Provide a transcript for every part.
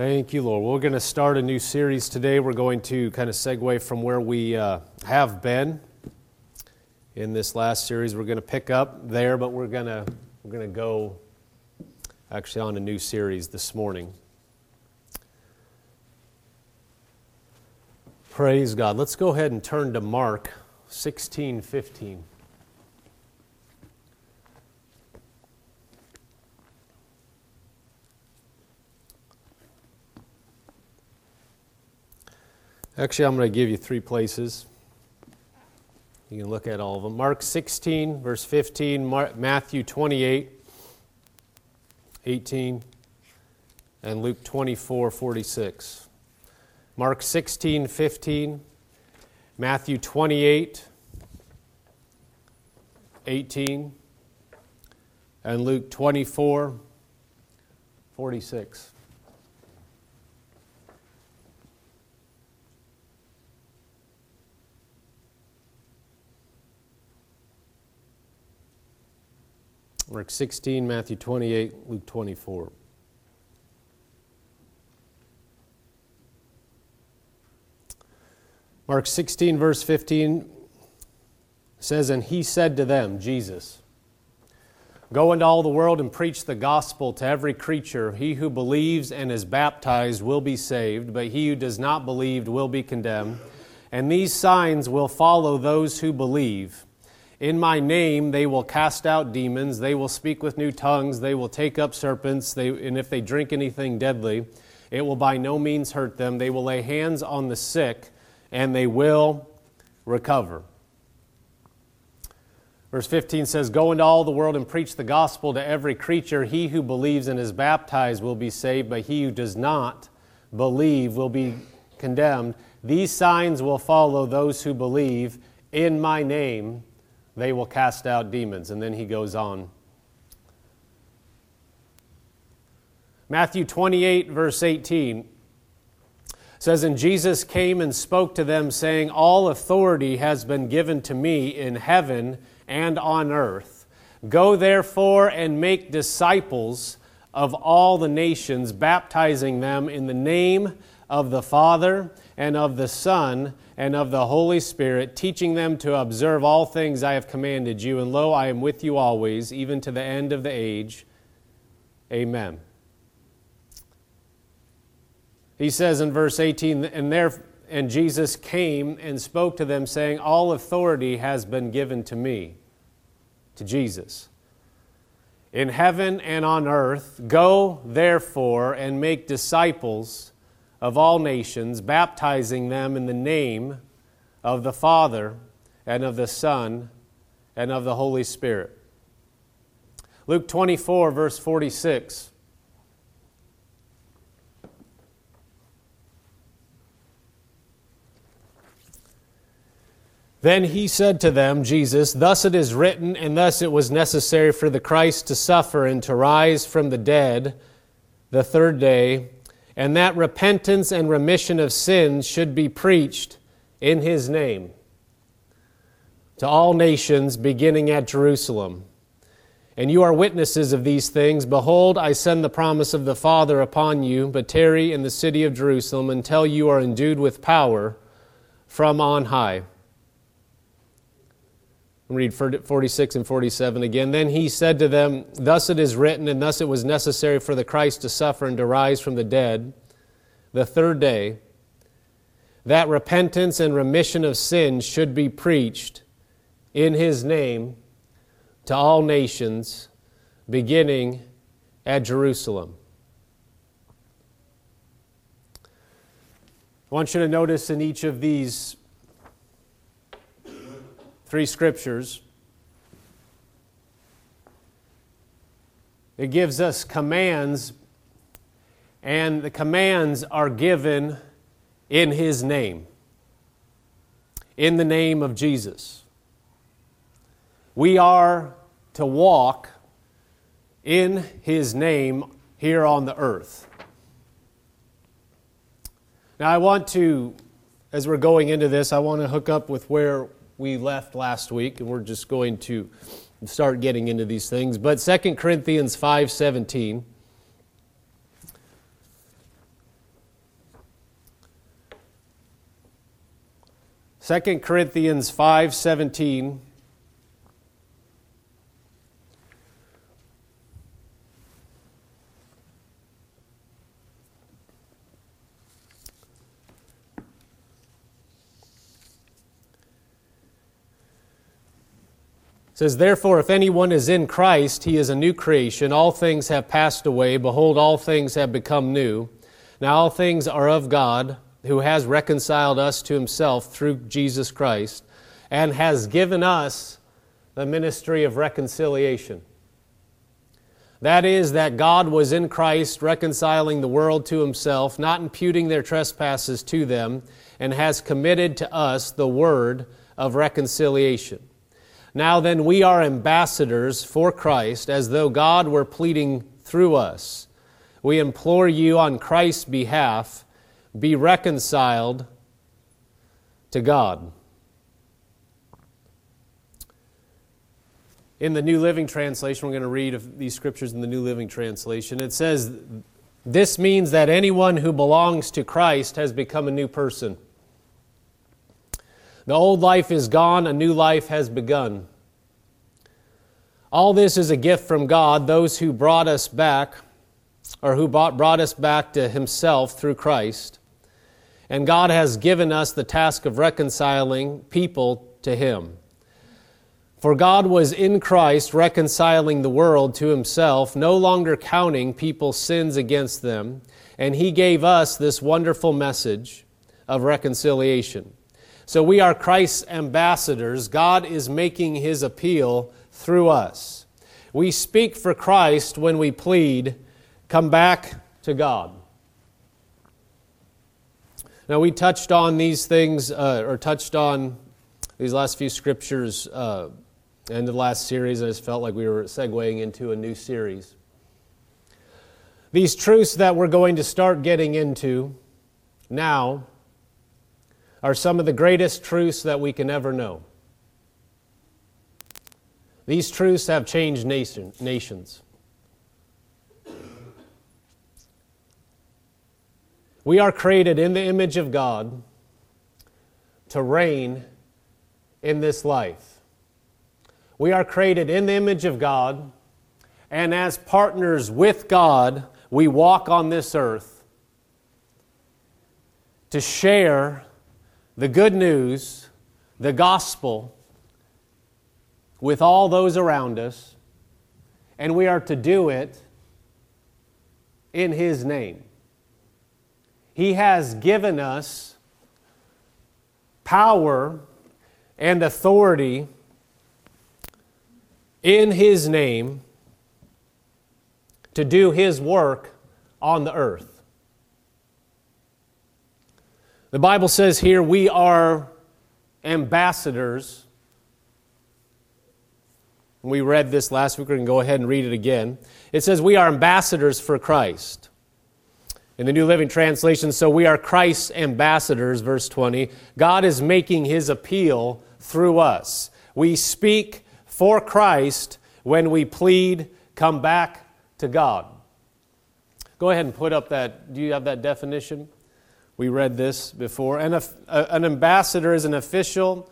Thank you, Lord. We're going to start a new series today. We're going to kind of segue from where we uh, have been in this last series. We're going to pick up there, but we're going to we're going to go actually on a new series this morning. Praise God. Let's go ahead and turn to Mark 16 Actually, I'm going to give you three places. You can look at all of them. Mark 16, verse 15, Mark, Matthew 28, 18, and Luke 24, 46. Mark 16, 15, Matthew 28, 18, and Luke 24, 46. Mark 16, Matthew 28, Luke 24. Mark 16, verse 15 says, And he said to them, Jesus, Go into all the world and preach the gospel to every creature. He who believes and is baptized will be saved, but he who does not believe will be condemned. And these signs will follow those who believe. In my name they will cast out demons, they will speak with new tongues, they will take up serpents, they, and if they drink anything deadly, it will by no means hurt them. They will lay hands on the sick, and they will recover. Verse 15 says, Go into all the world and preach the gospel to every creature. He who believes and is baptized will be saved, but he who does not believe will be condemned. These signs will follow those who believe in my name they will cast out demons. And then he goes on. Matthew 28, verse 18 says, And Jesus came and spoke to them, saying, All authority has been given to me in heaven and on earth. Go therefore and make disciples of all the nations, baptizing them in the name of the Father and of the Son and of the Holy Spirit, teaching them to observe all things I have commanded you. And lo, I am with you always, even to the end of the age. Amen. He says in verse 18, and there and Jesus came and spoke to them, saying, All authority has been given to me, to Jesus. In heaven and on earth, go therefore and make disciples of all nations, baptizing them in the name of the Father and of the Son and of the Holy Spirit. Luke 24, verse 46. Then he said to them, Jesus, Thus it is written, and thus it was necessary for the Christ to suffer and to rise from the dead the third day and that repentance and remission of sins should be preached in his name to all nations, beginning at Jerusalem. And you are witnesses of these things. Behold, I send the promise of the Father upon you, but tarry in the city of Jerusalem until you are endued with power from on high read 46 and 47 again. Then he said to them, Thus it is written, and thus it was necessary for the Christ to suffer and to rise from the dead the third day, that repentance and remission of sins should be preached in his name to all nations, beginning at Jerusalem. I want you to notice in each of these three scriptures. It gives us commands, and the commands are given in His name, in the name of Jesus. We are to walk in His name here on the earth. Now, I want to, as we're going into this, I want to hook up with where we left last week, and we're just going to start getting into these things. But 2 Corinthians 5:17 2 Corinthians 5:17 says therefore if anyone is in Christ he is a new creation. All things have passed away. Behold all things have become new. Now all things are of God who has reconciled us to himself through Jesus Christ and has given us the ministry of reconciliation. That is that God was in Christ reconciling the world to himself not imputing their trespasses to them and has committed to us the word of reconciliation now then, we are ambassadors for Christ, as though God were pleading through us. We implore you on Christ's behalf, be reconciled to God. In the New Living Translation, we're going to read these scriptures in the New Living Translation. It says, This means that anyone who belongs to Christ has become a new person. The old life is gone, a new life has begun. All this is a gift from God, those who brought us back, or who brought us back to Himself through Christ. And God has given us the task of reconciling people to Him. For God was in Christ reconciling the world to Himself, no longer counting people's sins against them, and He gave us this wonderful message of reconciliation. So we are Christ's ambassadors. God is making his appeal through us. We speak for Christ when we plead, come back to God. Now, we touched on these things, uh, or touched on these last few scriptures uh, the last series. I just felt like we were segueing into a new series. These truths that we're going to start getting into now are some of the greatest truths that we can ever know. These truths have changed nation, nations. We are created in the image of God to reign in this life. We are created in the image of God, and as partners with God, we walk on this earth to share the good news, the gospel, with all those around us, and we are to do it in His name. He has given us power and authority in His name to do His work on the earth. The Bible says here we are ambassadors. We read this last week. Going to go ahead and read it again. It says we are ambassadors for Christ. In the New Living Translation, so we are Christ's ambassadors, verse 20. God is making his appeal through us. We speak for Christ when we plead, come back to God. Go ahead and put up that. Do you have that definition? We read this before. And a, an ambassador is an official,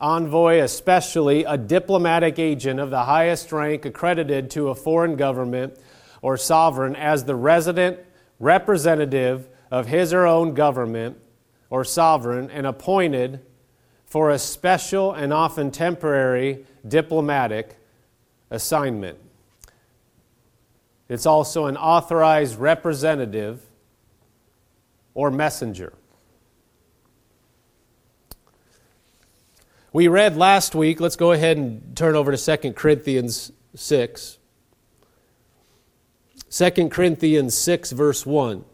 envoy, especially a diplomatic agent of the highest rank accredited to a foreign government or sovereign as the resident representative of his or own government or sovereign and appointed for a special and often temporary diplomatic assignment. It's also an authorized representative or messenger. We read last week, let's go ahead and turn over to 2 Corinthians 6. 2 Corinthians 6, verse 1.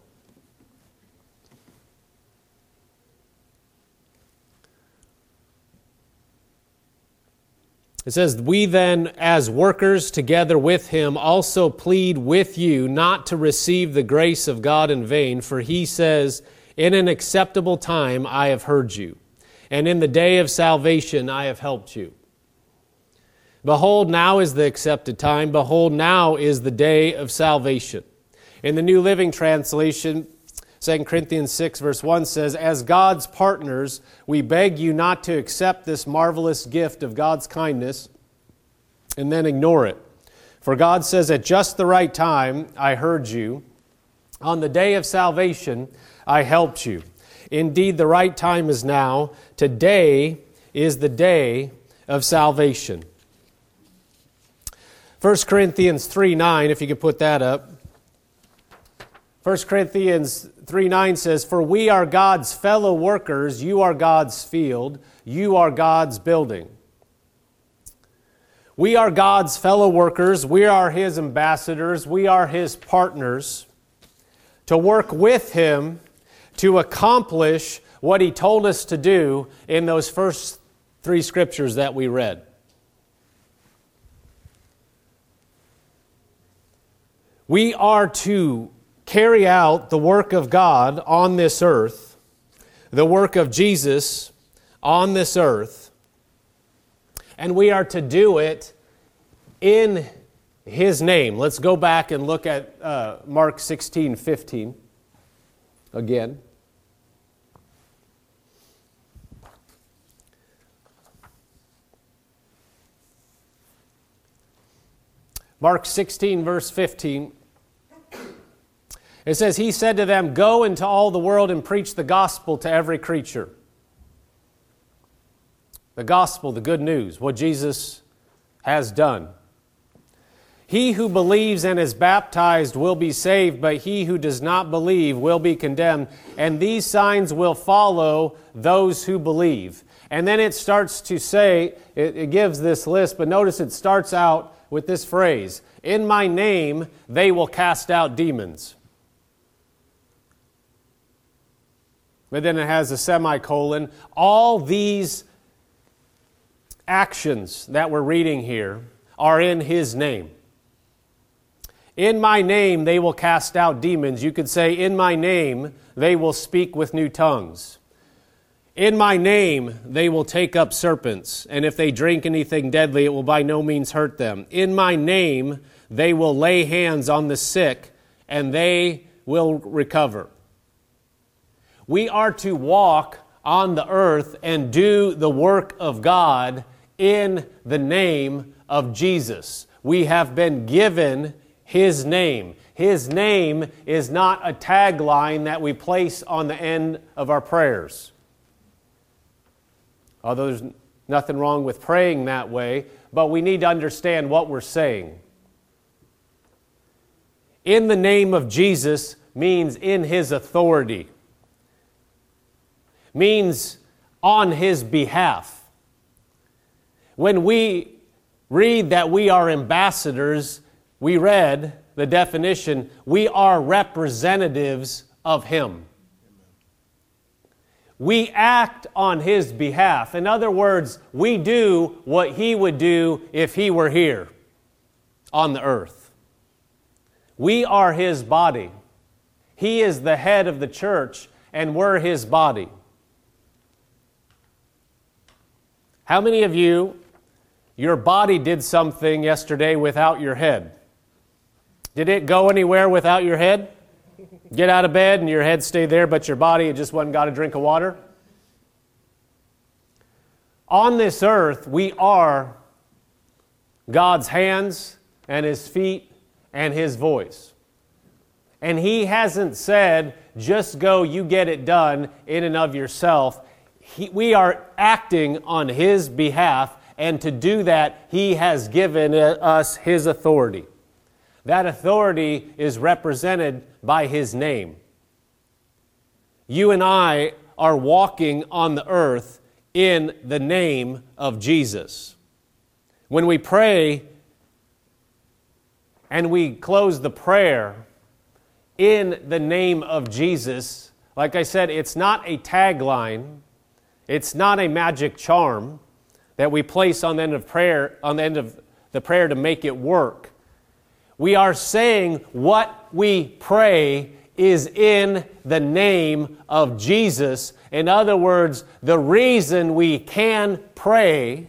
It says, We then, as workers together with him, also plead with you not to receive the grace of God in vain, for he says, In an acceptable time I have heard you, and in the day of salvation I have helped you. Behold, now is the accepted time. Behold, now is the day of salvation. In the New Living Translation, 2 Corinthians 6, verse 1 says, As God's partners, we beg you not to accept this marvelous gift of God's kindness and then ignore it. For God says, At just the right time, I heard you. On the day of salvation, I helped you. Indeed, the right time is now. Today is the day of salvation. 1 Corinthians 3 9, if you could put that up. 1 Corinthians 3 9 says, For we are God's fellow workers, you are God's field, you are God's building. We are God's fellow workers, we are His ambassadors, we are His partners to work with Him to accomplish what He told us to do in those first three scriptures that we read. We are to carry out the work of God on this earth, the work of Jesus on this earth, and we are to do it in His name. Let's go back and look at uh, Mark 16 15 again. Mark 16, verse 15. It says, He said to them, Go into all the world and preach the gospel to every creature. The gospel, the good news, what Jesus has done. He who believes and is baptized will be saved, but he who does not believe will be condemned. And these signs will follow those who believe. And then it starts to say, it, it gives this list, but notice it starts out with this phrase In my name they will cast out demons. But then it has a semicolon. All these actions that we're reading here are in his name. In my name they will cast out demons. You could say, In my name they will speak with new tongues. In my name they will take up serpents, and if they drink anything deadly, it will by no means hurt them. In my name they will lay hands on the sick, and they will recover. We are to walk on the earth and do the work of God in the name of Jesus. We have been given His name. His name is not a tagline that we place on the end of our prayers. Although there's nothing wrong with praying that way, but we need to understand what we're saying. In the name of Jesus means in his authority, means on his behalf. When we read that we are ambassadors, we read the definition we are representatives of him we act on his behalf. In other words, we do what he would do if he were here on the earth. We are his body. He is the head of the church, and we're his body. How many of you, your body did something yesterday without your head? Did it go anywhere without your head? Get out of bed and your head stayed there, but your body just went and got a drink of water. On this earth, we are God's hands and His feet and His voice. And He hasn't said, just go, you get it done in and of yourself. He, we are acting on His behalf, and to do that, He has given uh, us His authority. That authority is represented by His name. You and I are walking on the earth in the name of Jesus. When we pray and we close the prayer in the name of Jesus, like I said, it's not a tagline, it's not a magic charm that we place on the end of prayer, on the end of the prayer to make it work. We are saying what we pray is in the name of Jesus. In other words, the reason we can pray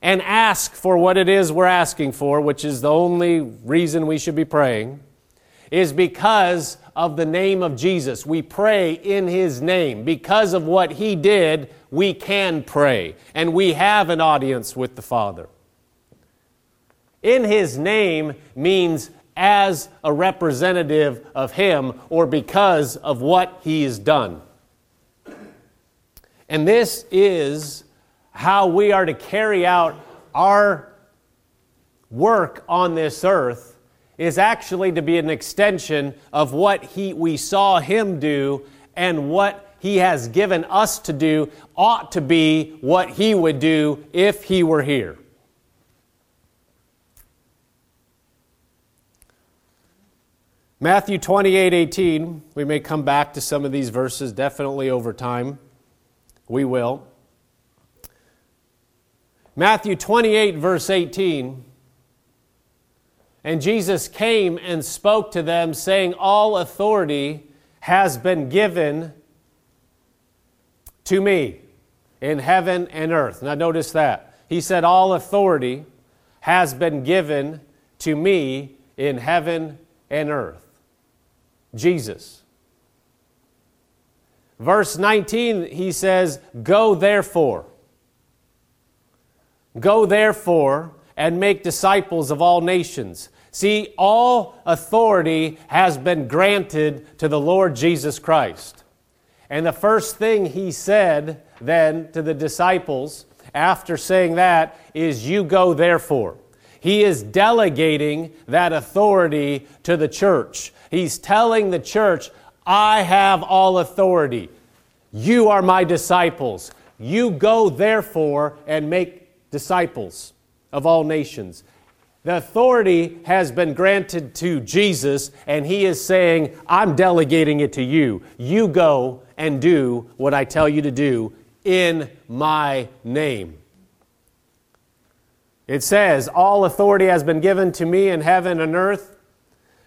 and ask for what it is we're asking for, which is the only reason we should be praying, is because of the name of Jesus. We pray in His name. Because of what He did, we can pray, and we have an audience with the Father. In His name means as a representative of Him or because of what He has done. And this is how we are to carry out our work on this earth is actually to be an extension of what he, we saw him do and what he has given us to do ought to be what he would do if he were here. Matthew 28 18, we may come back to some of these verses definitely over time. We will. Matthew 28, verse 18. And Jesus came and spoke to them, saying, All authority has been given to me in heaven and earth. Now, notice that. He said, All authority has been given to me in heaven and earth. Jesus. Verse 19, he says, Go therefore. Go therefore and make disciples of all nations. See, all authority has been granted to the Lord Jesus Christ. And the first thing he said then to the disciples after saying that is, You go therefore. He is delegating that authority to the church. He's telling the church, I have all authority. You are my disciples. You go therefore and make disciples of all nations. The authority has been granted to Jesus, and he is saying, I'm delegating it to you. You go and do what I tell you to do in my name. It says, All authority has been given to me in heaven and earth.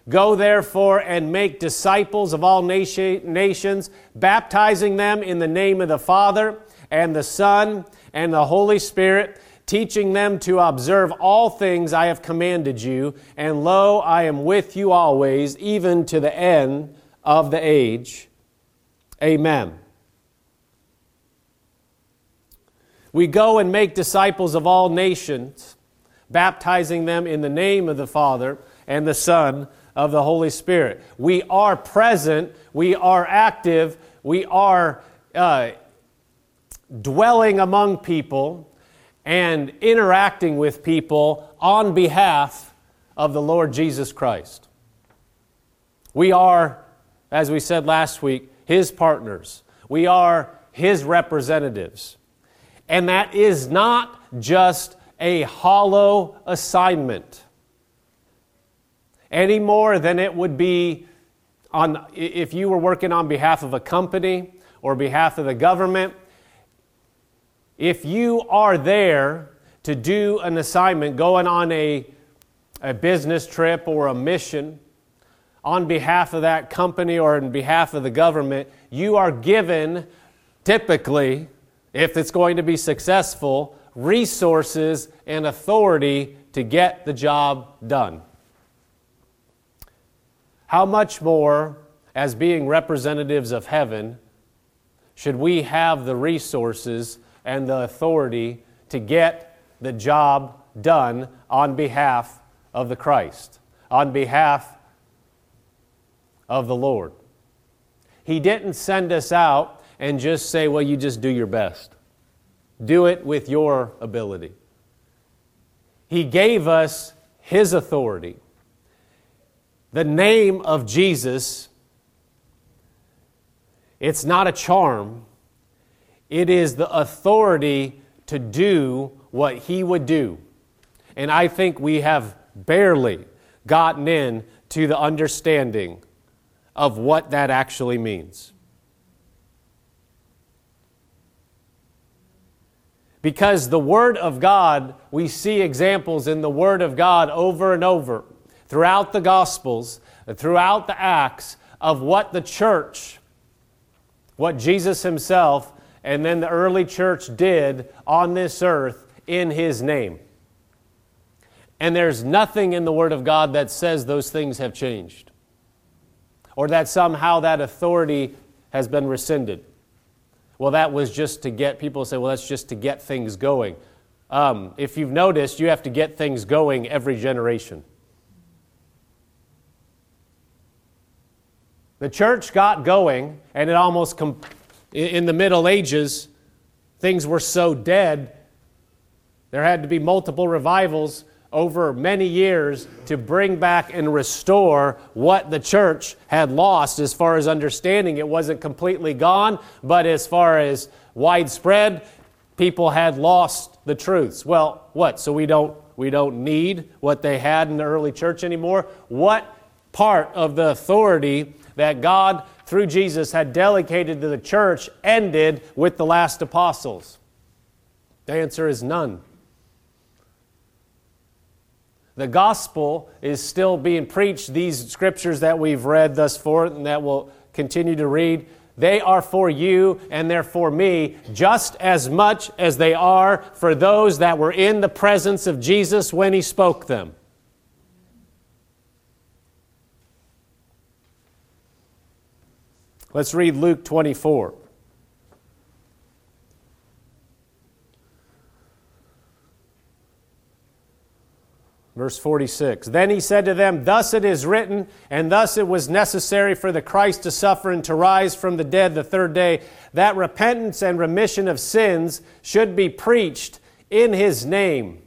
Go therefore and make disciples of all nations, baptizing them in the name of the Father and the Son and the Holy Spirit teaching them to observe all things I have commanded you, and lo, I am with you always, even to the end of the age. Amen. We go and make disciples of all nations, baptizing them in the name of the Father and the Son of the Holy Spirit. We are present, we are active, we are uh, dwelling among people and interacting with people on behalf of the Lord Jesus Christ. We are, as we said last week, His partners. We are His representatives. And that is not just a hollow assignment any more than it would be on, if you were working on behalf of a company or behalf of the government if you are there to do an assignment, going on a, a business trip or a mission on behalf of that company or on behalf of the government, you are given typically, if it's going to be successful, resources and authority to get the job done. How much more, as being representatives of heaven, should we have the resources and the authority to get the job done on behalf of the Christ, on behalf of the Lord. He didn't send us out and just say, well, you just do your best. Do it with your ability. He gave us His authority. The name of Jesus, it's not a charm, it is the authority to do what he would do. And I think we have barely gotten in to the understanding of what that actually means. Because the Word of God, we see examples in the Word of God over and over throughout the Gospels, throughout the Acts, of what the church, what Jesus Himself and then the early church did on this earth in His name. And there's nothing in the Word of God that says those things have changed or that somehow that authority has been rescinded. Well, that was just to get people say, well, that's just to get things going. Um, if you've noticed, you have to get things going every generation. The church got going, and it almost, com- in the Middle Ages, things were so dead, there had to be multiple revivals over many years to bring back and restore what the church had lost as far as understanding. It wasn't completely gone, but as far as widespread, people had lost the truths. Well, what? So we don't we don't need what they had in the early church anymore? What part of the authority that God through Jesus had delegated to the church ended with the last apostles? The answer is none. The gospel is still being preached. These scriptures that we've read thus far and that we'll continue to read, they are for you and they're for me just as much as they are for those that were in the presence of Jesus when he spoke them. Let's read Luke 24. Verse 46 Then he said to them, Thus it is written, and thus it was necessary for the Christ to suffer and to rise from the dead the third day, that repentance and remission of sins should be preached in his name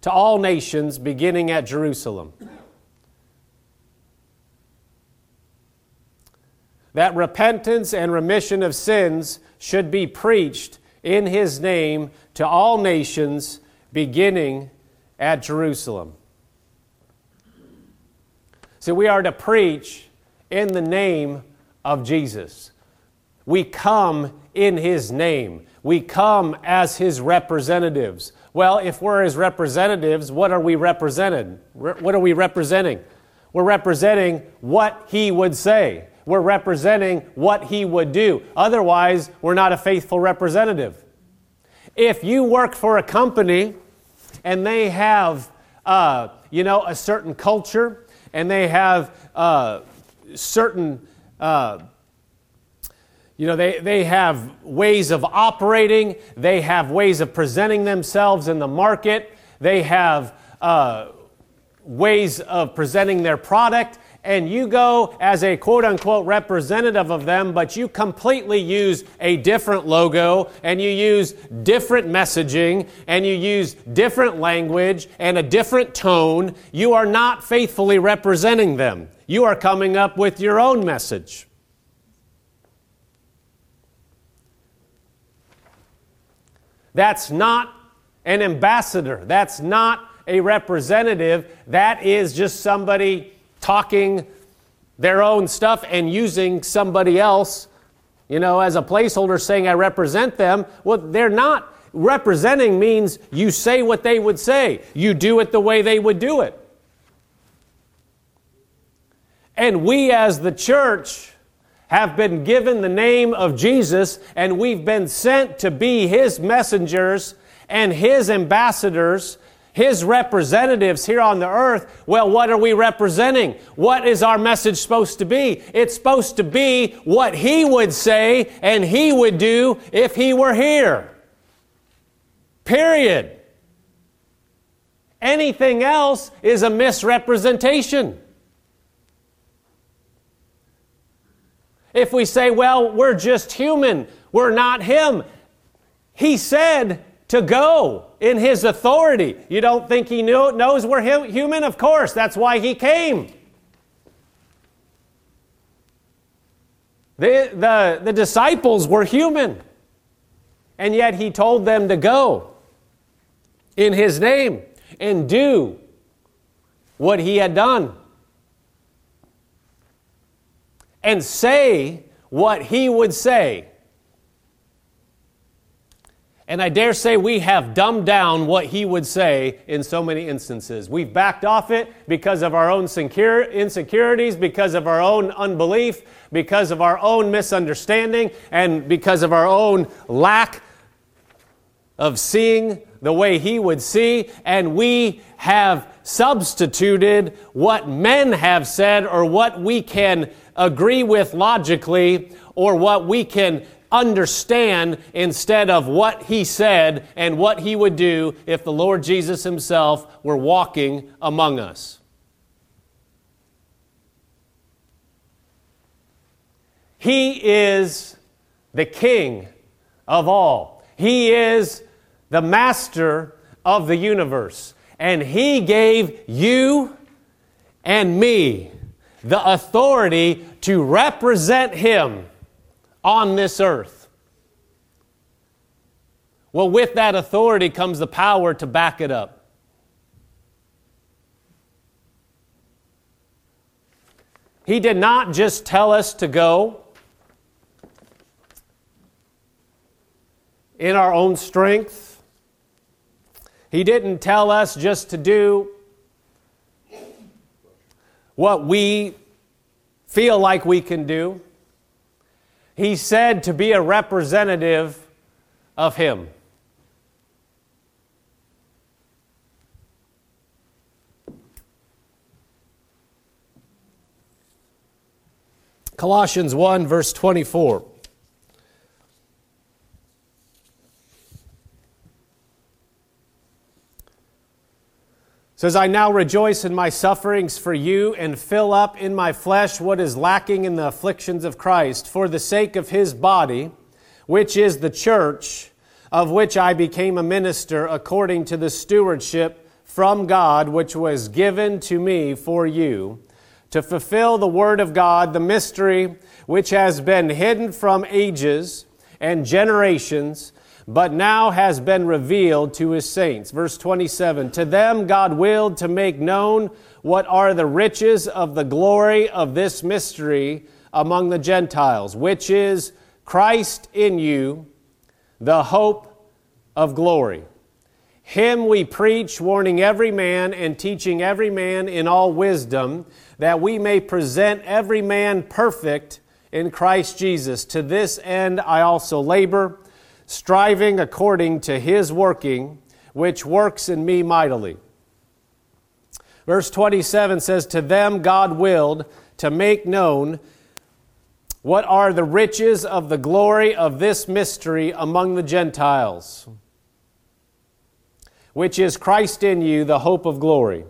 to all nations, beginning at Jerusalem. That repentance and remission of sins should be preached in his name to all nations, beginning at Jerusalem. See, we are to preach in the name of Jesus. We come in His name. We come as His representatives. Well, if we're His representatives, what are we represented? What are we representing? We're representing what He would say. We're representing what He would do. Otherwise, we're not a faithful representative. If you work for a company and they have, uh, you know, a certain culture, and they have uh, certain, uh, you know, they, they have ways of operating, they have ways of presenting themselves in the market, they have uh, ways of presenting their product, and you go as a quote unquote representative of them, but you completely use a different logo and you use different messaging and you use different language and a different tone, you are not faithfully representing them. You are coming up with your own message. That's not an ambassador. That's not a representative. That is just somebody talking their own stuff and using somebody else, you know, as a placeholder saying, I represent them. Well, they're not. Representing means you say what they would say, you do it the way they would do it. And we, as the church, have been given the name of Jesus, and we've been sent to be His messengers and His ambassadors his representatives here on the earth, well, what are we representing? What is our message supposed to be? It's supposed to be what he would say and he would do if he were here. Period. Anything else is a misrepresentation. If we say, well, we're just human, we're not him, he said to go in his authority. You don't think he knew, knows we're human? Of course, that's why he came. The, the, the disciples were human, and yet he told them to go in his name and do what he had done and say what he would say. And I dare say we have dumbed down what he would say in so many instances. We've backed off it because of our own insecurities, because of our own unbelief, because of our own misunderstanding, and because of our own lack of seeing the way he would see. And we have substituted what men have said or what we can agree with logically or what we can understand instead of what he said and what he would do if the Lord Jesus himself were walking among us. He is the king of all. He is the master of the universe. And he gave you and me the authority to represent him on this earth. Well, with that authority comes the power to back it up. He did not just tell us to go in our own strength. He didn't tell us just to do what we feel like we can do. He said to be a representative of Him. Colossians 1, verse 24. Says, I now rejoice in my sufferings for you and fill up in my flesh what is lacking in the afflictions of Christ for the sake of his body, which is the church, of which I became a minister according to the stewardship from God which was given to me for you, to fulfill the word of God, the mystery which has been hidden from ages and generations but now has been revealed to his saints. Verse 27 To them God willed to make known what are the riches of the glory of this mystery among the Gentiles, which is Christ in you, the hope of glory. Him we preach, warning every man and teaching every man in all wisdom, that we may present every man perfect in Christ Jesus. To this end I also labor striving according to his working, which works in me mightily. Verse 27 says, To them God willed to make known what are the riches of the glory of this mystery among the Gentiles, which is Christ in you, the hope of glory.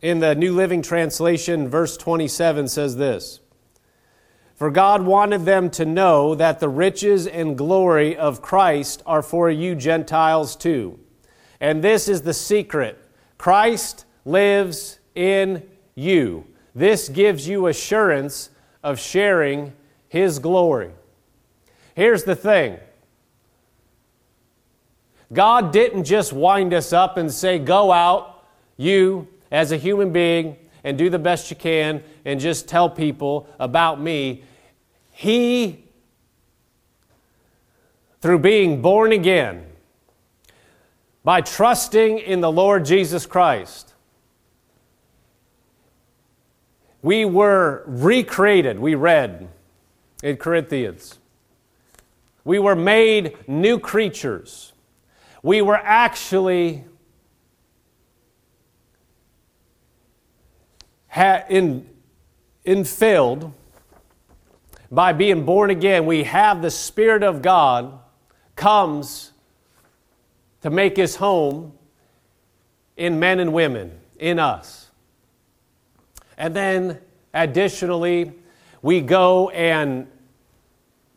In the New Living Translation, verse 27 says this for God wanted them to know that the riches and glory of Christ are for you Gentiles too. And this is the secret Christ lives in you. This gives you assurance of sharing his glory. Here's the thing God didn't just wind us up and say, Go out, you as a human being, and do the best you can and just tell people about me. He, through being born again, by trusting in the Lord Jesus Christ, we were recreated, we read in Corinthians. We were made new creatures. We were actually in, infilled by being born again, we have the Spirit of God comes to make his home in men and women, in us. And then additionally, we go and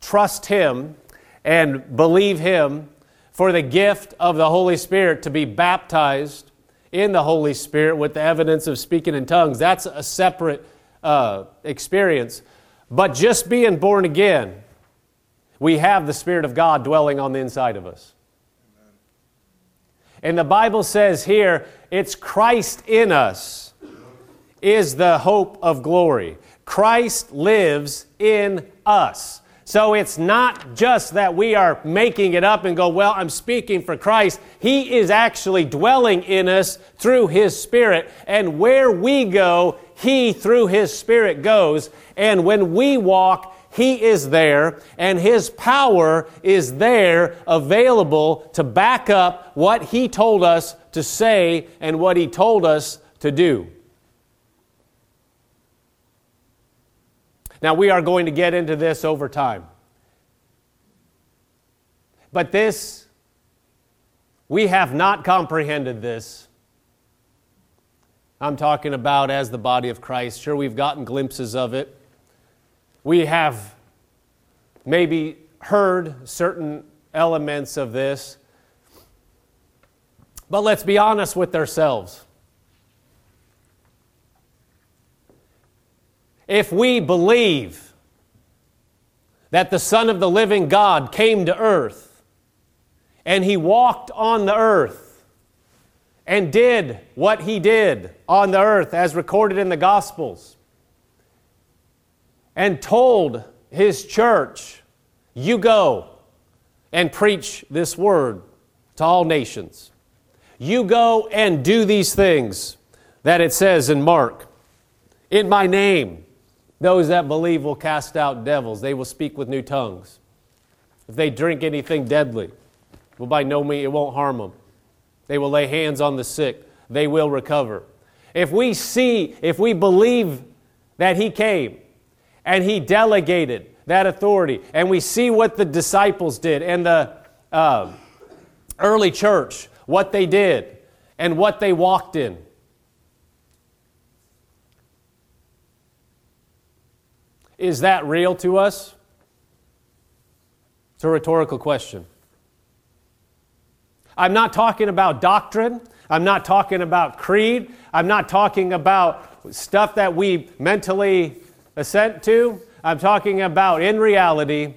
trust him and believe him for the gift of the Holy Spirit to be baptized in the Holy Spirit with the evidence of speaking in tongues. That's a separate uh, experience. But just being born again, we have the Spirit of God dwelling on the inside of us. And the Bible says here, it's Christ in us is the hope of glory. Christ lives in us. So it's not just that we are making it up and go, well, I'm speaking for Christ. He is actually dwelling in us through His Spirit. And where we go, He, through His Spirit, goes. And when we walk, He is there, and His power is there available to back up what He told us to say and what He told us to do. Now, we are going to get into this over time. But this, we have not comprehended this. I'm talking about as the body of Christ. Sure, we've gotten glimpses of it. We have maybe heard certain elements of this. But let's be honest with ourselves. If we believe that the Son of the living God came to earth and he walked on the earth and did what he did on the earth as recorded in the Gospels and told his church, You go and preach this word to all nations. You go and do these things that it says in Mark. In my name, those that believe will cast out devils. They will speak with new tongues. If they drink anything deadly, well, by no means it won't harm them. They will lay hands on the sick. They will recover. If we see, if we believe that He came and He delegated that authority, and we see what the disciples did and the uh, early church, what they did and what they walked in, Is that real to us? It's a rhetorical question. I'm not talking about doctrine. I'm not talking about creed. I'm not talking about stuff that we mentally assent to. I'm talking about, in reality,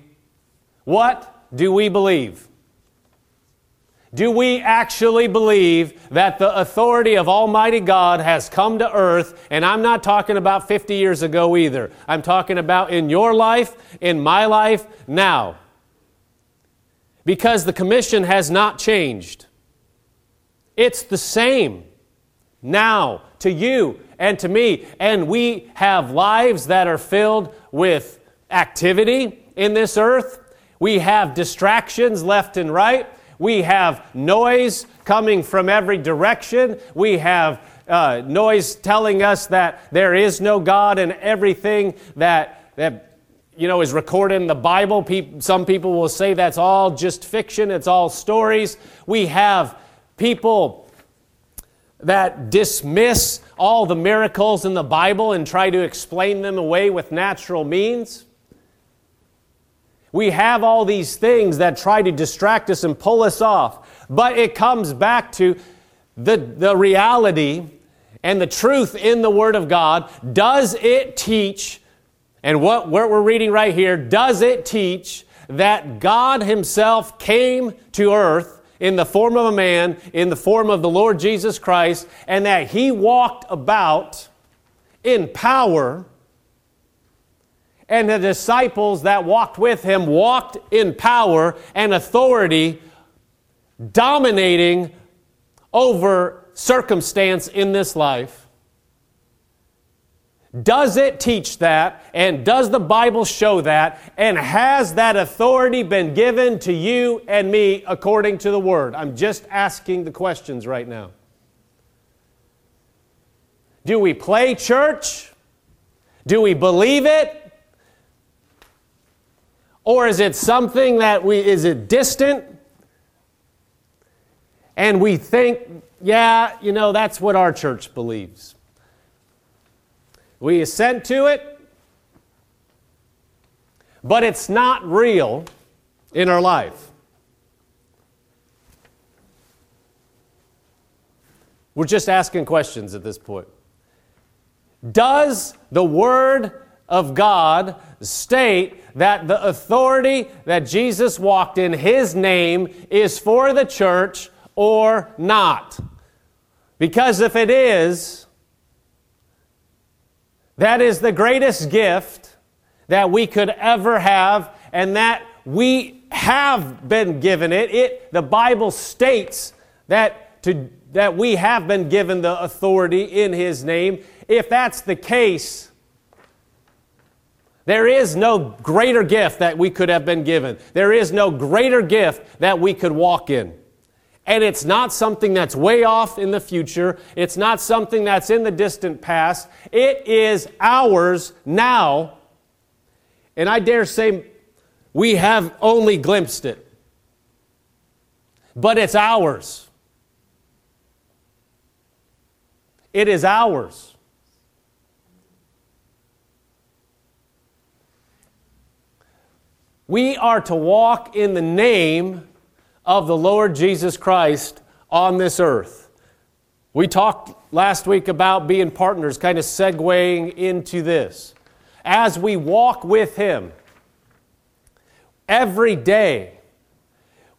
what do we believe? Do we actually believe that the authority of Almighty God has come to earth? And I'm not talking about 50 years ago either. I'm talking about in your life, in my life, now. Because the commission has not changed. It's the same now to you and to me. And we have lives that are filled with activity in this earth. We have distractions left and right. We have noise coming from every direction. We have uh, noise telling us that there is no God and everything that, that you know, is recorded in the Bible. some people will say that's all just fiction, it's all stories. We have people that dismiss all the miracles in the Bible and try to explain them away with natural means. We have all these things that try to distract us and pull us off, but it comes back to the, the reality and the truth in the Word of God. Does it teach, and what, what we're reading right here, does it teach that God Himself came to earth in the form of a man, in the form of the Lord Jesus Christ, and that He walked about in power? And the disciples that walked with him walked in power and authority, dominating over circumstance in this life. Does it teach that? And does the Bible show that? And has that authority been given to you and me according to the Word? I'm just asking the questions right now. Do we play church? Do we believe it? Or is it something that we, is it distant? And we think, yeah, you know, that's what our church believes. We assent to it, but it's not real in our life. We're just asking questions at this point. Does the Word of God state that the authority that Jesus walked in, his name, is for the church or not. Because if it is, that is the greatest gift that we could ever have, and that we have been given it. it the Bible states that, to, that we have been given the authority in His name. If that's the case, There is no greater gift that we could have been given. There is no greater gift that we could walk in. And it's not something that's way off in the future. It's not something that's in the distant past. It is ours now. And I dare say we have only glimpsed it. But it's ours. It is ours. We are to walk in the name of the Lord Jesus Christ on this earth. We talked last week about being partners, kind of segueing into this. As we walk with Him every day,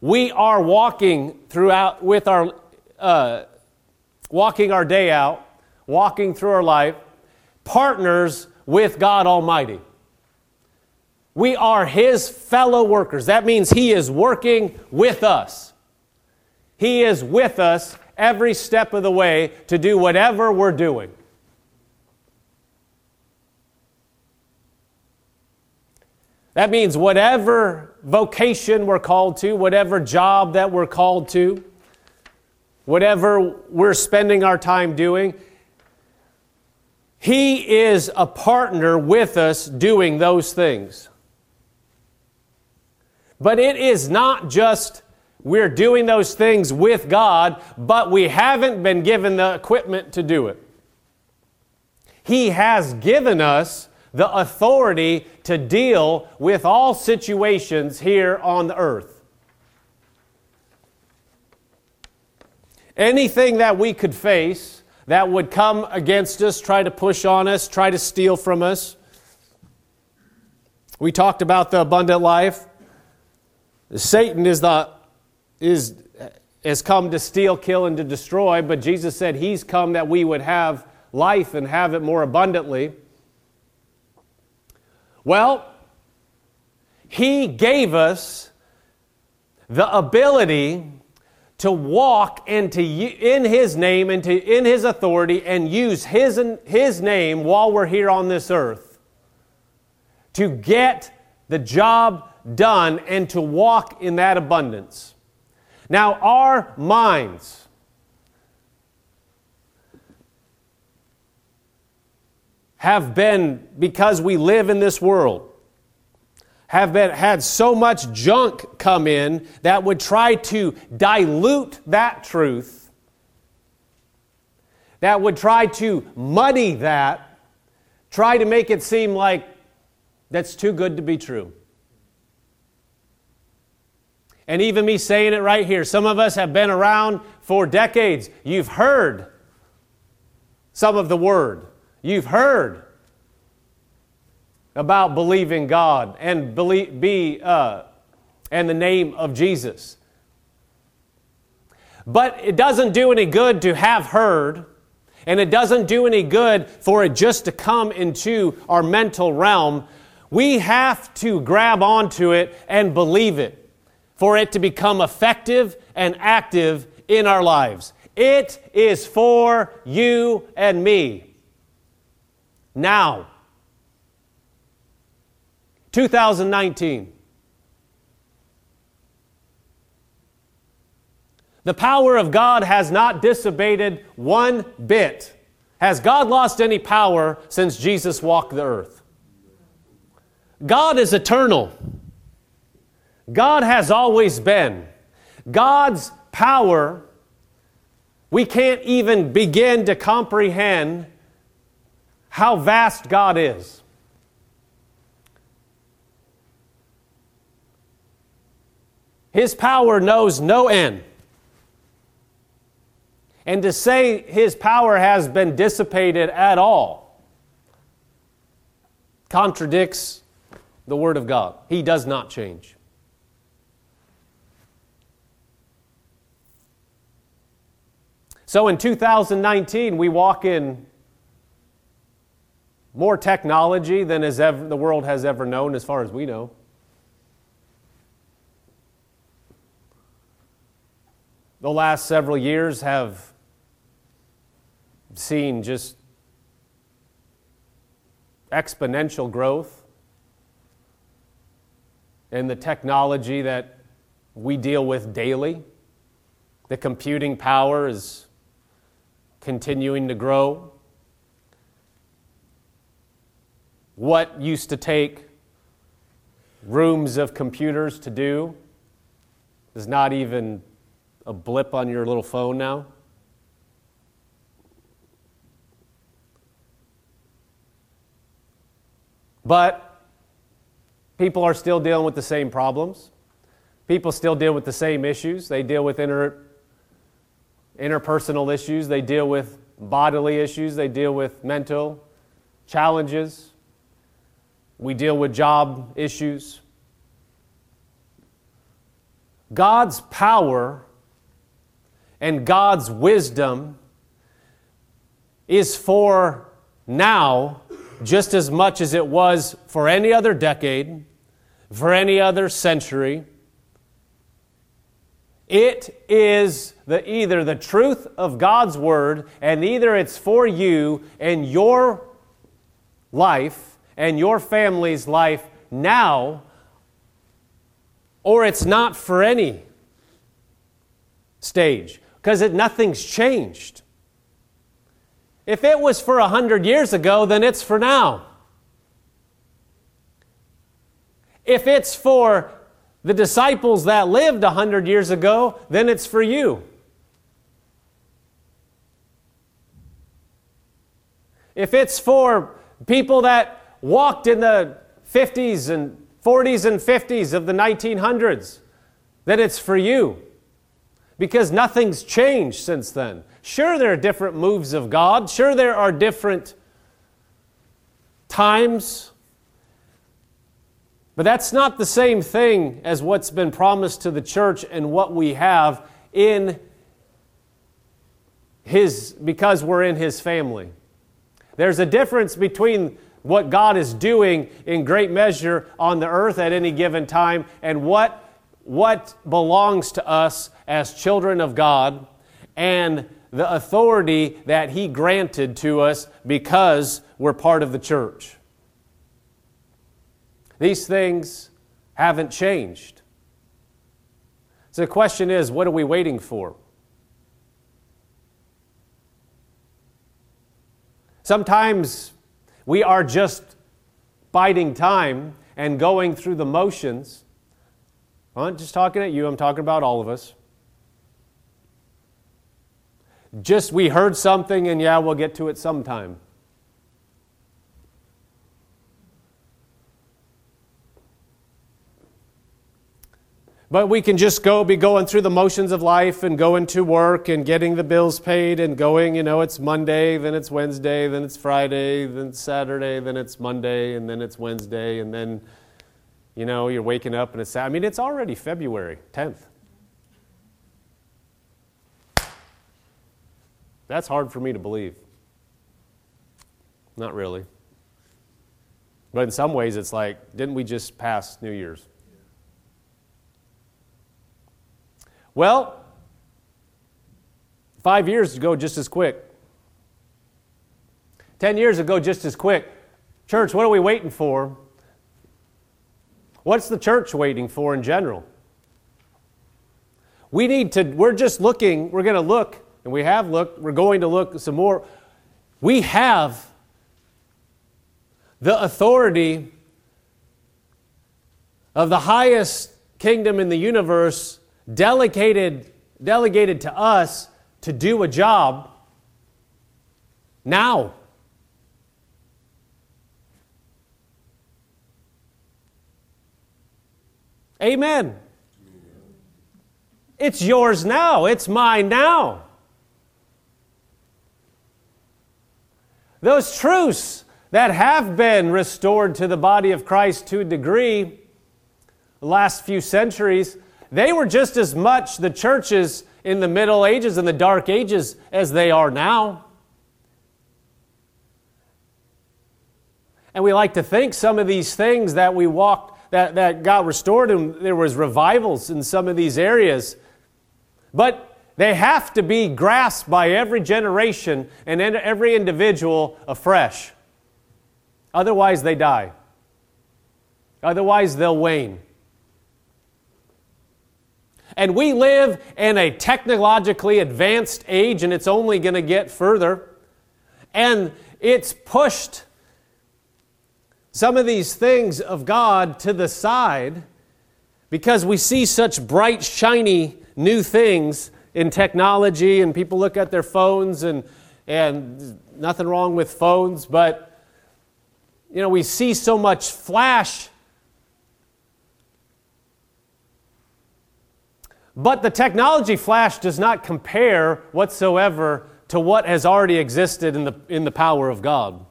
we are walking throughout with our uh, walking our day out, walking through our life, partners with God Almighty. We are His fellow workers. That means He is working with us. He is with us every step of the way to do whatever we're doing. That means whatever vocation we're called to, whatever job that we're called to, whatever we're spending our time doing, He is a partner with us doing those things. But it is not just we're doing those things with God, but we haven't been given the equipment to do it. He has given us the authority to deal with all situations here on the earth. Anything that we could face that would come against us, try to push on us, try to steal from us. We talked about the abundant life. Satan is the, is, has come to steal, kill, and to destroy, but Jesus said he's come that we would have life and have it more abundantly. Well, he gave us the ability to walk into in his name and to, in his authority and use his, his name while we're here on this earth to get the job done and to walk in that abundance. Now, our minds, have been, because we live in this world, have been, had so much junk come in that would try to dilute that truth, that would try to muddy that, try to make it seem like that's too good to be true. And even me saying it right here, some of us have been around for decades. You've heard some of the word. You've heard about believing God and believe, be uh, and the name of Jesus. But it doesn't do any good to have heard, and it doesn't do any good for it just to come into our mental realm. We have to grab onto it and believe it for it to become effective and active in our lives. It is for you and me. Now, 2019. The power of God has not dissipated one bit. Has God lost any power since Jesus walked the earth? God is eternal. God has always been. God's power, we can't even begin to comprehend how vast God is. His power knows no end. And to say his power has been dissipated at all contradicts the Word of God. He does not change. So in 2019, we walk in more technology than has ever, the world has ever known, as far as we know. The last several years have seen just exponential growth in the technology that we deal with daily. The computing power is continuing to grow. What used to take rooms of computers to do is not even a blip on your little phone now. But people are still dealing with the same problems. People still deal with the same issues. They deal with inter, interpersonal issues, they deal with bodily issues, they deal with mental challenges. We deal with job issues. God's power and God's wisdom is for now just as much as it was for any other decade, for any other century. It is the, either the truth of God's word, and either it's for you and your life and your family's life now, or it's not for any stage because nothing's changed. If it was for a hundred years ago, then it's for now. If it's for the disciples that lived a hundred years ago, then it's for you. If it's for people that walked in the 50s and 40s and 50s of the 1900s, then it's for you because nothing's changed since then. Sure, there are different moves of God. Sure, there are different times. But that's not the same thing as what's been promised to the church and what we have in his because we're in his family. There's a difference between what God is doing in great measure on the earth at any given time and what what belongs to us as children of God and the authority that He granted to us because we're part of the church. These things haven't changed. So the question is what are we waiting for? Sometimes we are just biding time and going through the motions I'm not just talking at you, I'm talking about all of us. Just we heard something and yeah, we'll get to it sometime. But we can just go be going through the motions of life and going to work and getting the bills paid and going, you know, it's Monday, then it's Wednesday, then it's Friday, then it's Saturday, then it's Monday, and then it's Wednesday, and then you know, you're waking up and it's, I mean, it's already February 10th. That's hard for me to believe. Not really. But in some ways, it's like, didn't we just pass New Year's? Well, five years ago, just as quick. Ten years ago, just as quick. Church, what are we waiting for? What's the church waiting for in general? We need to, we're just looking, we're going to look, and we have looked, we're going to look some more. We have the authority of the highest kingdom in the universe delegated, delegated to us to do a job now. Amen. It's yours now. It's mine now. Those truths that have been restored to the body of Christ to a degree, the last few centuries, they were just as much the churches in the Middle Ages and the Dark Ages as they are now. And we like to think some of these things that we walked that, that got restored and there was revivals in some of these areas. But they have to be grasped by every generation and every individual afresh. Otherwise, they die. Otherwise, they'll wane. And we live in a technologically advanced age, and it's only going to get further. And it's pushed some of these things of God to the side because we see such bright, shiny new things in technology, and people look at their phones, and, and nothing wrong with phones, but you know, we see so much flash. But the technology flash does not compare whatsoever to what has already existed in the, in the power of God.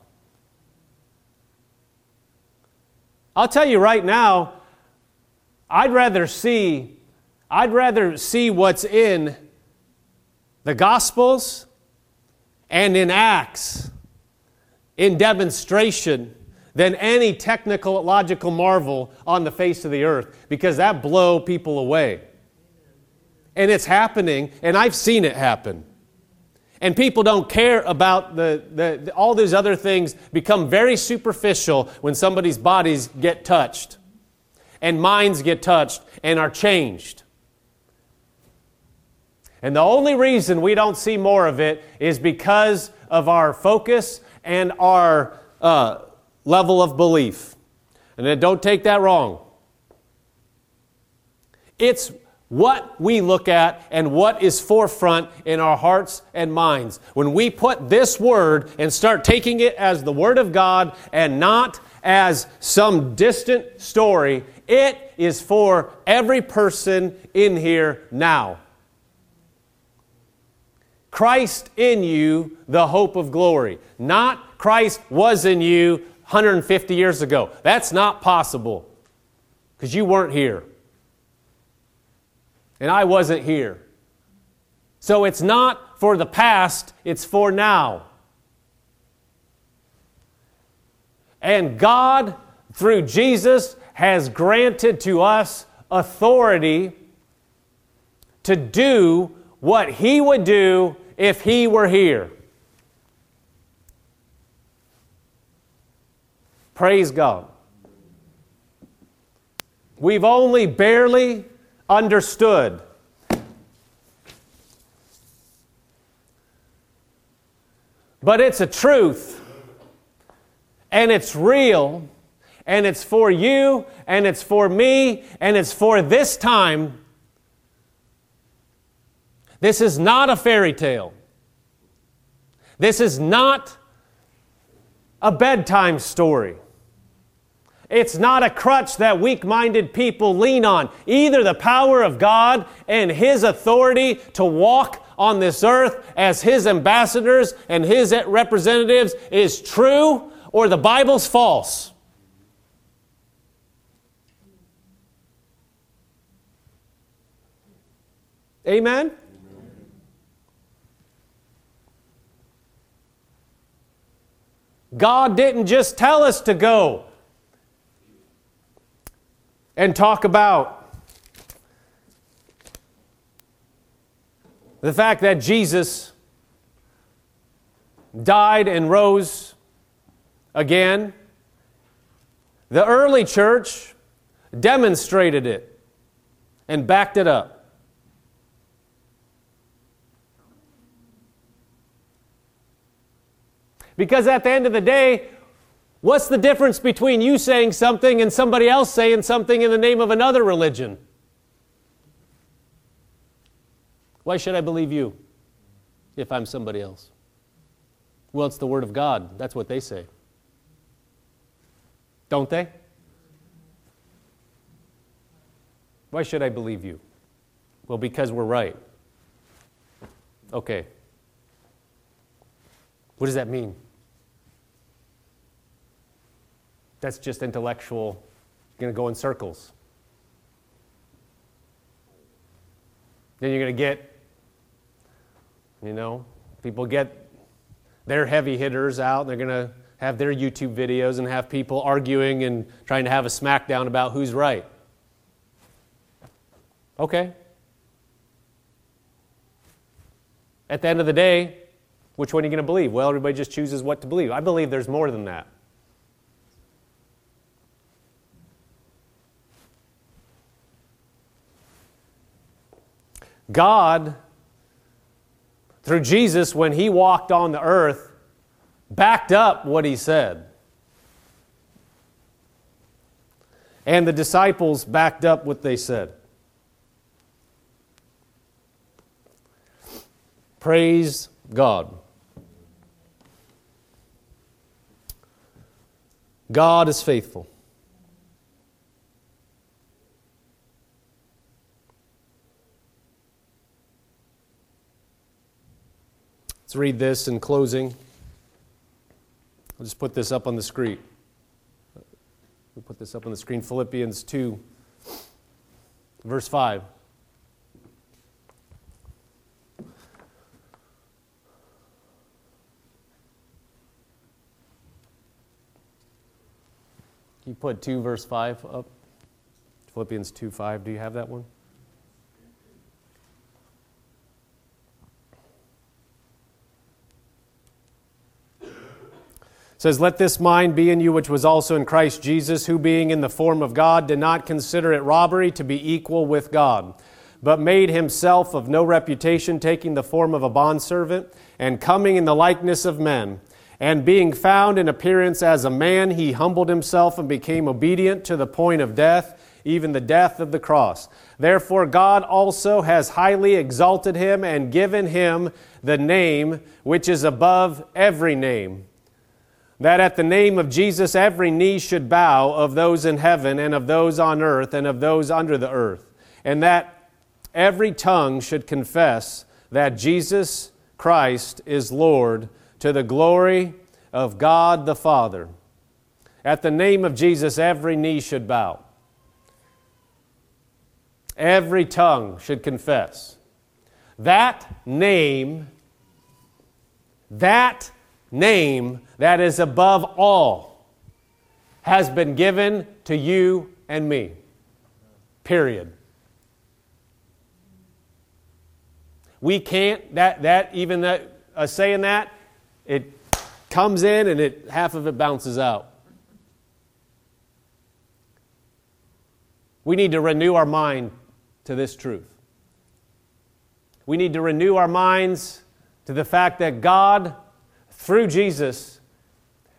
I'll tell you right now, I'd rather see I'd rather see what's in the Gospels and in Acts in demonstration than any technological marvel on the face of the earth because that blow people away. And it's happening, and I've seen it happen. And people don't care about the, the, all these other things become very superficial when somebody's bodies get touched and minds get touched and are changed. And the only reason we don't see more of it is because of our focus and our uh, level of belief. And don't take that wrong. It's what we look at and what is forefront in our hearts and minds. When we put this word and start taking it as the word of God and not as some distant story, it is for every person in here now. Christ in you, the hope of glory. Not Christ was in you 150 years ago. That's not possible because you weren't here and I wasn't here. So it's not for the past, it's for now. And God, through Jesus, has granted to us authority to do what He would do if He were here. Praise God. We've only barely understood. But it's a truth, and it's real, and it's for you, and it's for me, and it's for this time. This is not a fairy tale. This is not a bedtime story. It's not a crutch that weak minded people lean on. Either the power of God and His authority to walk on this earth as His ambassadors and His representatives is true, or the Bible's false. Amen? God didn't just tell us to go and talk about the fact that Jesus died and rose again. The early church demonstrated it and backed it up. Because at the end of the day, What's the difference between you saying something and somebody else saying something in the name of another religion? Why should I believe you if I'm somebody else? Well, it's the Word of God. That's what they say. Don't they? Why should I believe you? Well, because we're right. Okay. What does that mean? That's just intellectual, you're going to go in circles. Then you're going to get, you know, people get their heavy hitters out, they're going to have their YouTube videos and have people arguing and trying to have a smackdown about who's right. Okay. At the end of the day, which one are you going to believe? Well, everybody just chooses what to believe. I believe there's more than that. God, through Jesus, when he walked on the earth, backed up what he said. And the disciples backed up what they said. Praise God. God is faithful. Let's read this in closing. I'll just put this up on the screen. We'll put this up on the screen. Philippians 2, verse 5. You put 2 verse 5 up? Philippians 2 5. Do you have that one? Says, Let this mind be in you which was also in Christ Jesus, who being in the form of God did not consider it robbery to be equal with God, but made himself of no reputation, taking the form of a bondservant, and coming in the likeness of men. And being found in appearance as a man, he humbled himself and became obedient to the point of death, even the death of the cross. Therefore, God also has highly exalted him and given him the name which is above every name that at the name of Jesus every knee should bow of those in heaven and of those on earth and of those under the earth, and that every tongue should confess that Jesus Christ is Lord to the glory of God the Father. At the name of Jesus, every knee should bow. Every tongue should confess. That name, that name that is above all has been given to you and me. Period. We can't, that, that even that, uh, saying that, it comes in and it, half of it bounces out. We need to renew our mind to this truth. We need to renew our minds to the fact that God through Jesus,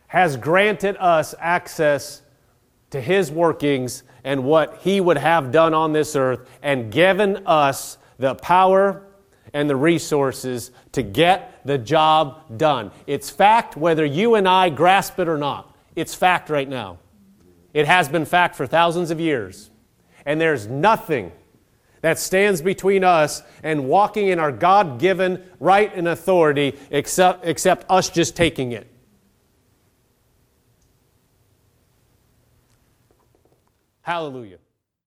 has granted us access to His workings and what He would have done on this earth, and given us the power and the resources to get the job done. It's fact whether you and I grasp it or not. It's fact right now. It has been fact for thousands of years. And there's nothing that stands between us and walking in our God given right and authority except, except us just taking it. Hallelujah.